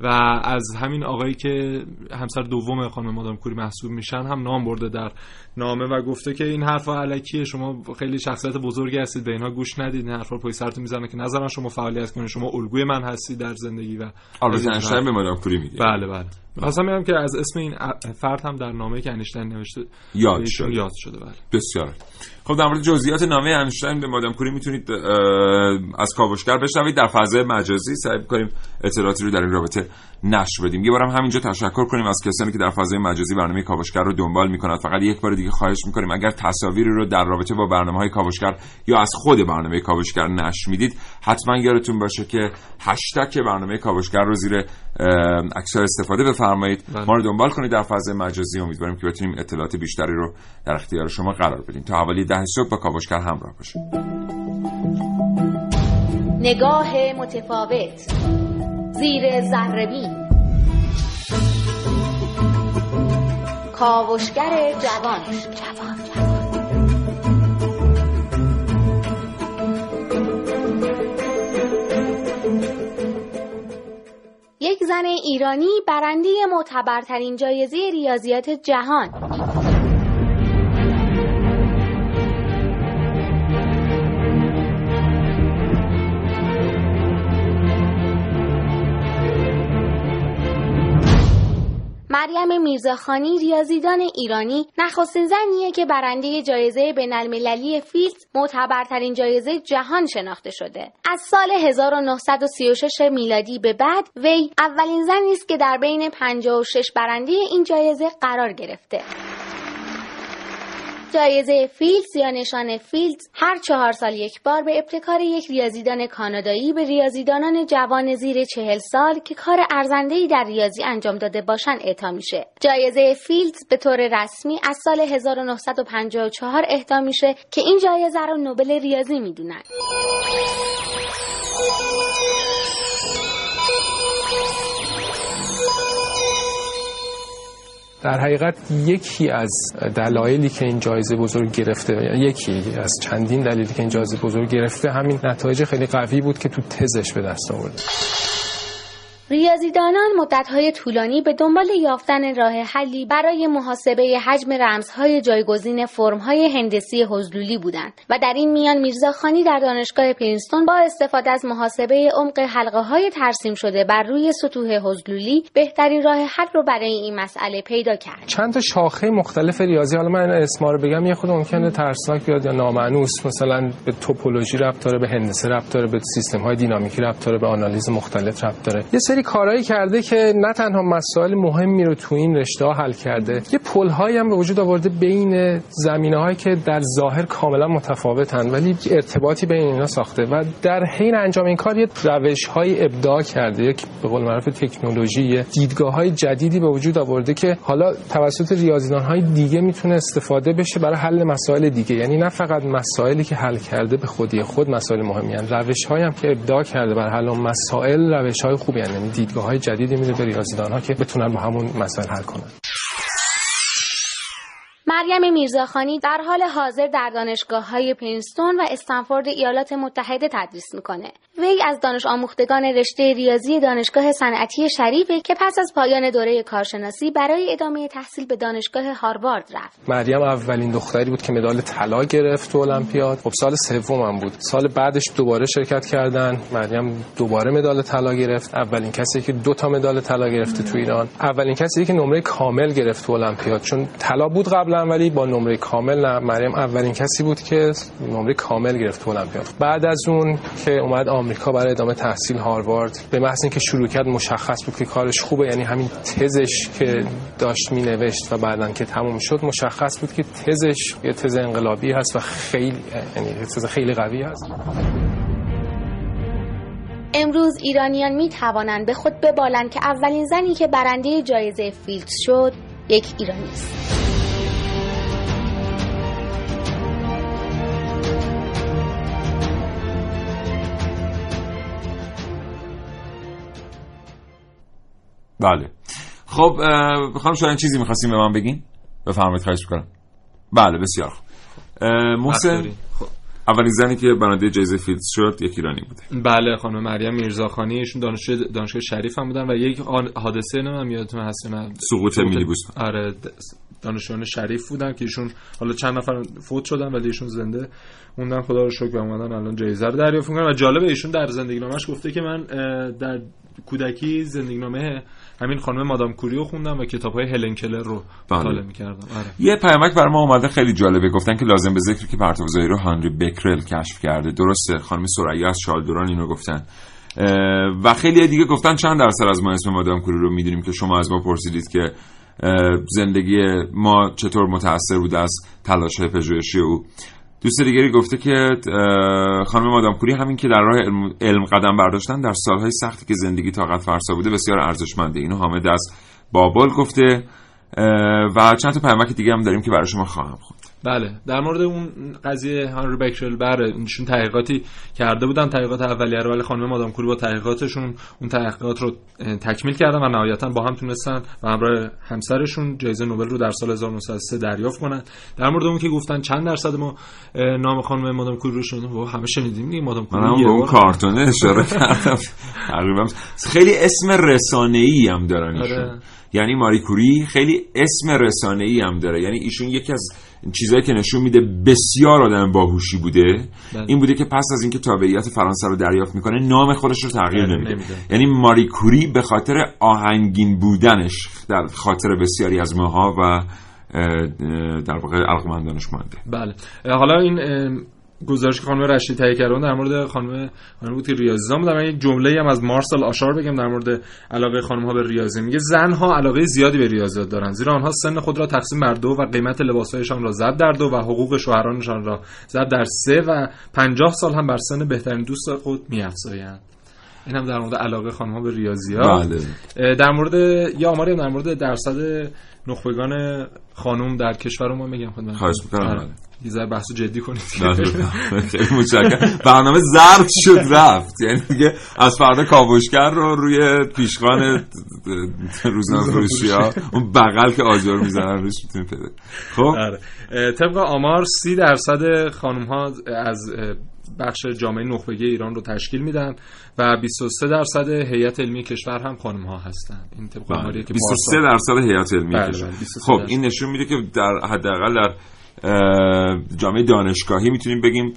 و از همین آقایی که همسر دوم خانم مادام کوری محسوب میشن هم نام برده در نامه و گفته که این حرفا علکیه شما خیلی شخصیت بزرگی هستید به اینها گوش ندید این حرفا پشت سرتون می‌زنه که نظرن شما فعالیت کنید شما الگوی من هستید در زندگی و
آلبرت اینشتین به مادام کوری میگه.
بله بله. خواستم میگم که از اسم این فرد هم در نامه که انیشتین نوشته
یاد شده.
یاد شده بله.
بسیار خب در مورد جزئیات نامه انیشتین به مادام کوری می‌تونید از کاوشگر بشنوید. در فضای مجازی سعی کنیم اطلاعاتی رو در این رابطه نشر بدیم. یه بارم همینجا تشکر کنیم از کسانی که در فضای مجازی برنامه کاوشگر رو دنبال می‌کنند. فقط یک بار دیگه خواهش می‌کنیم اگر تصاویری رو در رابطه با برنامه های کاوشگر یا از خود برنامه کاوشگر نشر می‌دید حتما یادتون باشه که هشتگ برنامه کاوشگر رو زیر عکس استفاده بفرمایید. بله. ما رو دنبال کنید در فضای مجازی. امیدواریم که بتونیم اطلاعات بیشتری رو در اختیار شما قرار بدیم. تا حوالی ده صبح با کاوشگر همراه باشید
نگاه متفاوت. زیر زهربین کاوشگر جوان جوان. یک زن ایرانی برنده معتبرترین جایزه ریاضیات جهان. مریم میرزاخانی ریاضیدان ایرانی نخستین زنیه که برنده جایزه بینالمللی فیلد معتبرترین جایزه جهان شناخته شده. از سال 1936 میلادی به بعد وی اولین زنی است که در بین 56 برنده این جایزه قرار گرفته. جایزه فیلدز یا نشان فیلدز هر چهار سال یک بار به ابتکار یک ریاضیدان کانادایی به ریاضیدانان جوان زیر چهل سال که کار ارزنده‌ای در ریاضی انجام داده باشند اعطا میشه. جایزه فیلدز به طور رسمی از سال 1954 اهدا میشه که این جایزه رو نوبل ریاضی می‌دونن.
در حقیقت یکی از دلایلی که این جایزه بزرگ گرفته یکی از چندین دلیلی که این جایزه بزرگ گرفته همین نتایج خیلی قوی بود که تو تزش به دست آورده.
ریاضیدانان مدتهای طولانی به دنبال یافتن راه حلی برای محاسبه حجم رمزهای جایگزین فرمهای هندسی حضلولی بودند و در این میان میرزاخانی در دانشگاه پرینستون با استفاده از محاسبه عمق حلقه های ترسیم شده بر روی سطوح حضلولی بهترین راه حل رو برای این مسئله پیدا کرد.
چند تا شاخه مختلف ریاضی حالا من اسما رو بگم یه خود ممکنه ترسناک بیاد یا نامعنوس مثلا به توپولوژی ربط داره به هندسه ربط داره به سیستم های دینامیکی ربط داره به آنالیز مختلف ربط داره. یه سری کارهایی کرده که نه تنها مسائل مهمی رو تو این رشته حل کرده یه پل هم به وجود آورده بین زمینه هایی که در ظاهر کاملا متفاوتن ولی ارتباطی بین اینا ساخته و در حین انجام این کار یه روش های ابداع کرده یک به قول معروف تکنولوژی دیدگاه های جدیدی به وجود آورده که حالا توسط ریاضیدان های دیگه می‌تونه استفاده بشه برای حل مسائل دیگه یعنی نه فقط مسائلی که حل کرده به خودی خود مسائل مهمی هن. روش هم که ابداع کرده برای حل مسائل روش های خوبی هن. یعنی دیدگاه های جدیدی میده به ریاضیدان ها که بتونن با همون مسائل حل کنن.
مریم میرزاخانی در حال حاضر در دانشگاه های پرینستون و استنفورد ایالات متحده تدریس می‌کنه. وی از دانش آموختگان رشته ریاضی دانشگاه صنعتی شریفه که پس از پایان دوره کارشناسی برای ادامه تحصیل به دانشگاه هاروارد رفت.
مریم اولین دختری بود که مدال طلا گرفت تو المپیاد. خب سال سومم بود. سال بعدش دوباره شرکت کردن. مریم دوباره مدال طلا گرفت. اولین کسی که دو تا مدال طلا گرفته تو ایران. اولین کسی که نمره کامل گرفت تو المپیاد چون طلا بود قبلا ولی با نمره کامل نه مریم اولین کسی بود که نمره کامل گرفت تو المپیاد. بعد از اون که اومد آمریکا برای ادامه تحصیل هاروارد به محض اینکه شروع کرد مشخص بود که کارش خوبه یعنی همین تزش که داشت می نوشت و بعدا که تموم شد مشخص بود که تزش یه تز انقلابی هست و خیلی یعنی تز خیلی قوی هست
امروز ایرانیان می توانند به خود ببالند که اولین زنی که برنده جایزه فیلد شد یک ایرانی است.
بله. خب بخوام شاید چیزی می‌خواستیم به من بگین؟ بفرمایید خواهش می‌کنم. بله بسیار خوب. محسن؟ خب. اولین زنی که برنده جایزه فیلدز شد یک ایرانی بوده.
بله خانم مریم میرزاخانی. ایشون دانشجو دانشگاه شریف هم بودن و یک حادثه نمیم یادتون هست من
سقوط میلی
آره دانشجویان شریف بودن که ایشون حالا چند نفر فوت شدن ولی ایشون زنده موندن. خدا رو شکر اومدن الان جایزه رو دریافت کردن و جالب ایشون در زندگی نامش گفته که من در کودکی زندگی نامه همین خانم مادام کوری رو خوندم و کتاب های هلن کلر رو بله. مطالعه می‌کردم. آره.
یه پیامک برای ما اومده خیلی جالبه. گفتن که لازم به ذکر که پرتوزایی رو هانری بکرل کشف کرده. درسته. خانم سریا از شالدوران اینو گفتن. و خیلی دیگه گفتن چند درصد از ما اسم مادام کوری رو می‌دونیم که شما از ما پرسیدید که زندگی ما چطور متاثر بوده از تلاش های پژوهشی او. دوست دیگری گفته که خانم مادام کوری همین که در راه علم قدم برداشتن در سالهای سختی که زندگی طاقت فرسا بوده بسیار ارزشمنده. اینو حامد از بابل گفته و چند تا پیامک دیگه هم داریم که برای شما خواهم خود
بله. در مورد اون قضیه هانری بکرل بره اینشون تحقیقاتی کرده بودن. تحقیقات اولیه رو ولی خانم مادام کوری با تحقیقاتشون اون تحقیقات رو تکمیل کردن و نهایتا با هم تونستن و همراه همسرشون جایزه نوبل رو در سال 1903 دریافت کنن. در مورد اون که گفتن چند درصد ما نام خانم مادام کوری رو شنیدیم. و همه شنیدیم دیگه. مادام
کوری اون کارتونه اشاره کردم. تقریبا خیلی اسم رسانه‌ای هم دارن ایشون. آره. یعنی ماری کوری خیلی اسم رسانه ای هم داره. یعنی ایشون یکی از چیزایی که نشون میده بسیار آدم باهوشی بوده بله. این بوده که پس از اینکه تابعیت فرانسه رو دریافت می‌کنه نام خودش رو تغییر بله، نمیده. یعنی ماری کوری به خاطر آهنگین بودنش در خاطر بسیاری از ماها و در واقع علاقمندانش مانده
بله حالا این گزارش خانم رشید تهیه کردن در مورد خانم خانم بود که ریاضی. بودن من یک جمله هم از مارسل آشار بگم در مورد علاقه خانم ها به ریاضی. میگه زن ها علاقه زیادی به ریاضیات دارن. زیرا آنها سن خود را تقسیم بر دو و قیمت لباسهایشان را زد در دو و حقوق شوهرانشان را زد در سه و پنجاه سال هم بر سن بهترین دوست خود میافزایند. این هم در مورد علاقه خانم ها به ریاضیات بله. در مورد یا آماری در مورد درصد نخبگان خانم در کشور ما میگم خدمت
خواهش می‌کنم. آره.
یه ذره بحث جدی کنید.
خیلی متشکرم. برنامه زرد شد رفت. یعنی دیگه از فردا کاوشگر رو روی پیشخان روزنامه فروشی. ها اون بغل که آجر می‌زنن روش می‌تونیم پیدا
خب؟ آره. طبق آمار سی درصد خانم ها از بخش جامعه نخبگی ایران رو تشکیل میدن و 23 درصد هیئت علمی کشور هم خانم ها هستن
این طبق بله. که 23 درصد هیئت علمی بله کشور بله. خب این نشون میده که در حداقل در جامعه دانشگاهی می‌تونیم بگیم.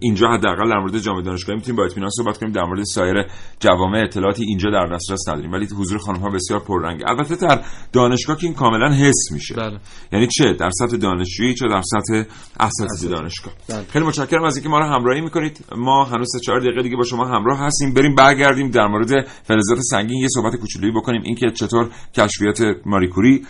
اینجا حداقل در مورد جامعه دانشگاهی می‌تونیم با اطمینان صحبت کنیم. در مورد سایر جوامع اطلاعاتی اینجا در دسترس نداریم. ولی حضور خانم ها بسیار پررنگه. البته در دانشگاه که این کاملا حس میشه. بله. یعنی چه؟ در سطح دانشجویی چه در سطح اساتید دانشگاه. بله. خیلی متشکرم از اینکه ما رو همراهی می‌کنید. ما هنوز 4 دقیقه دیگه با شما همراه هستیم. بریم برگردیم در مورد فلزات سنگین یه صحبت کوچولویی بکنیم. اینکه چطور کشفیات ماریکوری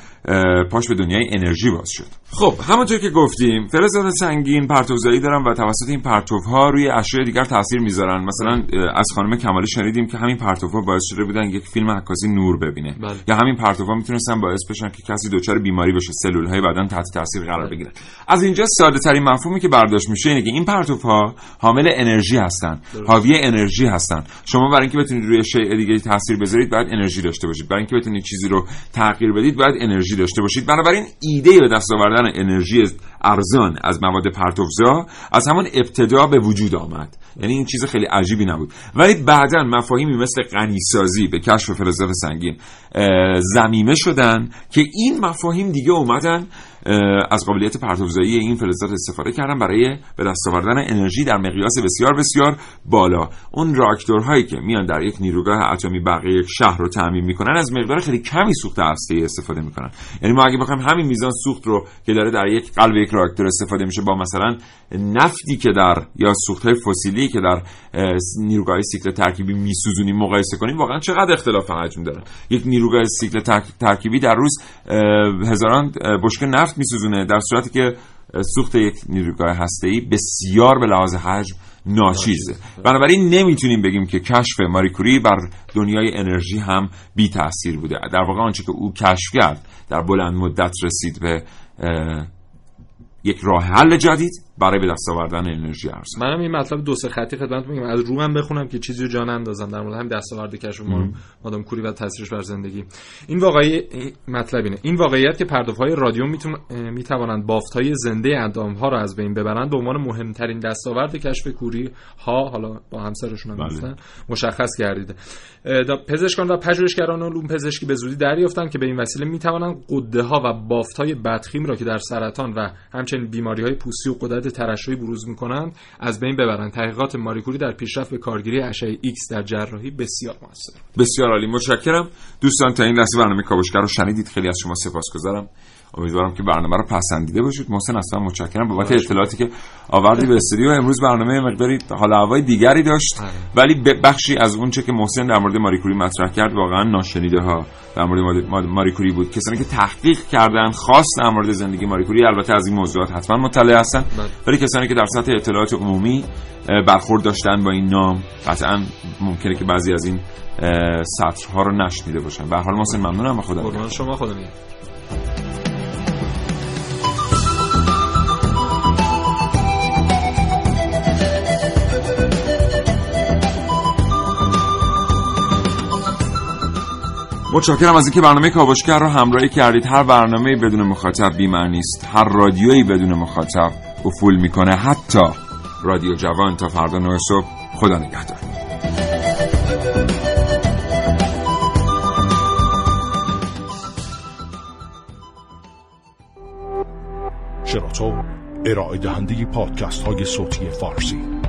پاش به دنیای انرژی باز شد. خب همونطور که گفتیم فلزات سنگین پرتوزایی دارن و توسط این پرتوها روی اشیاء دیگر تاثیر می‌ذارن. مثلا از خانم کمالی شنیدیم که همین پرتوها باعث شده بودن یک فیلم عکاسی نور ببینه. بله. یا همین پرتوها می‌تونستن باعث بشن که کسی دچار بیماری بشه سلول های بدن تحت تاثیر قرار بگیره از اینجا ساده ترین مفهومی که برداشت میشه اینه که این پرتوها حامل انرژی هستن حاوی انرژی هستن. شما برای اینکه بتونید روی شیء دیگه تاثیر بذارید باید انرژی داشته باشید. برای اینکه بتونید چیزی رو تغییر بدید باید انرژی داشته باشید. بنابراین ایده به دست آوردن انرژی ارزان از مواد پرتوزا از همون ابتدا به وجود آمد. یعنی این چیز خیلی عجیبی نبود. ولی بعدا مفاهیمی مثل غنیسازی به کشف فلزات سنگین زمیمه شدن که این مفاهیم دیگه اومدن از قابلیت پرتوزایی این فلزات استفاده کردن برای به دست آوردن انرژی در مقیاس بسیار بسیار بالا. اون راکتورهایی که میان در یک نیروگاه اتمی بقیه یک شهر رو تعمین می‌کنن از مقدار خیلی کمی سوخت هسته استفاده می‌کنن. یعنی ما اگه بخوایم همین میزان سوخت رو که داره در یک قلب یک راکتور استفاده میشه با مثلا نفتی که در یا سوخت های فسیلی که در نیروگاه سیکل ترکیبی میسوزونیم مقایسه کنیم واقعا چقدر اختلاف حجم داره. یک نیروگاه سیکل ترکیبی در روز هزاران بشکه نفت نفت میسوزونه در صورتی که سوخت یک نیروگاه هسته‌ای بسیار به لحاظ حجم ناچیزه بنابراین نمی‌تونیم بگیم که کشف ماریکوری بر دنیای انرژی هم بی تاثیر بوده. در واقع آنچه که او کشف کرد در بلند مدت رسید به یک راه حل جدید. برای به دست آوردن انرژی ارزان
منم این مطلب دو سه خطی خدمت میگم. از رو من بخونم که چیزی رو جا اندازم در مورد هم دستاورد کشف ما مادام کوری و تاثیرش بر زندگی. این واقعی مطلب اینه. این واقعیت که پردازهای رادیوم میتون می‌توانند های زنده اندام ها را از بین ببرند به عنوان مهمترین دستاورد کشف کوری ها حالا با همسرشون هم بله. مشخص گردیده. پزشکان و پژوهشگران علوم پزشکی به زودی دریافتند که به این وسیله می‌توانند غده ها و های بدخیم را که در سرطان و همچنین بیماری های پوستی و غدد ترشحی بروز می‌کنند از بین ببرند. تحقیقات ماریکوری در پیشرفت به کارگیری اشعه ایکس در جراحی بسیار موثر.
بسیار عالی. متشکرم. دوستان تا این لحظه برنامه کاوشگر رو شنیدید. خیلی از شما سپاسگزارم. امیدوارم که برنامه رو پسندیده باشید. محسن اصلا متشکرم بابت اطلاعاتی که آوردی به استودیو. امروز برنامه مقداری حال هوای دیگری داشت. آره. ولی بخشی از اونچه که محسن در مورد ماریکوری مطرح کرد واقعا ناشنیده ها. در مورد ماریکوری بود. کسانی که تحقیق کردن خاص در مورد زندگی ماریکوری البته از این موضوعات حتما مطلع هستن. بله. ولی کسانی که در سطح اطلاعات عمومی برخورد داشتن با این نام قطعا ممکنه که بعضی از این سطرها رو نشنیده باشن. به حال محسن ممنونم.
خدا شما خدا
متشکرم از اینکه برنامه کاوشگر رو همراهی کردید. هر برنامه بدون مخاطب بی‌معنی است هر رادیویی بدون مخاطب افول می‌کنه. حتی رادیو جوان تا فردا نه صبح. خدا نگهدار.
شراطو ارائه دهنده پادکست های صوتی فارسی.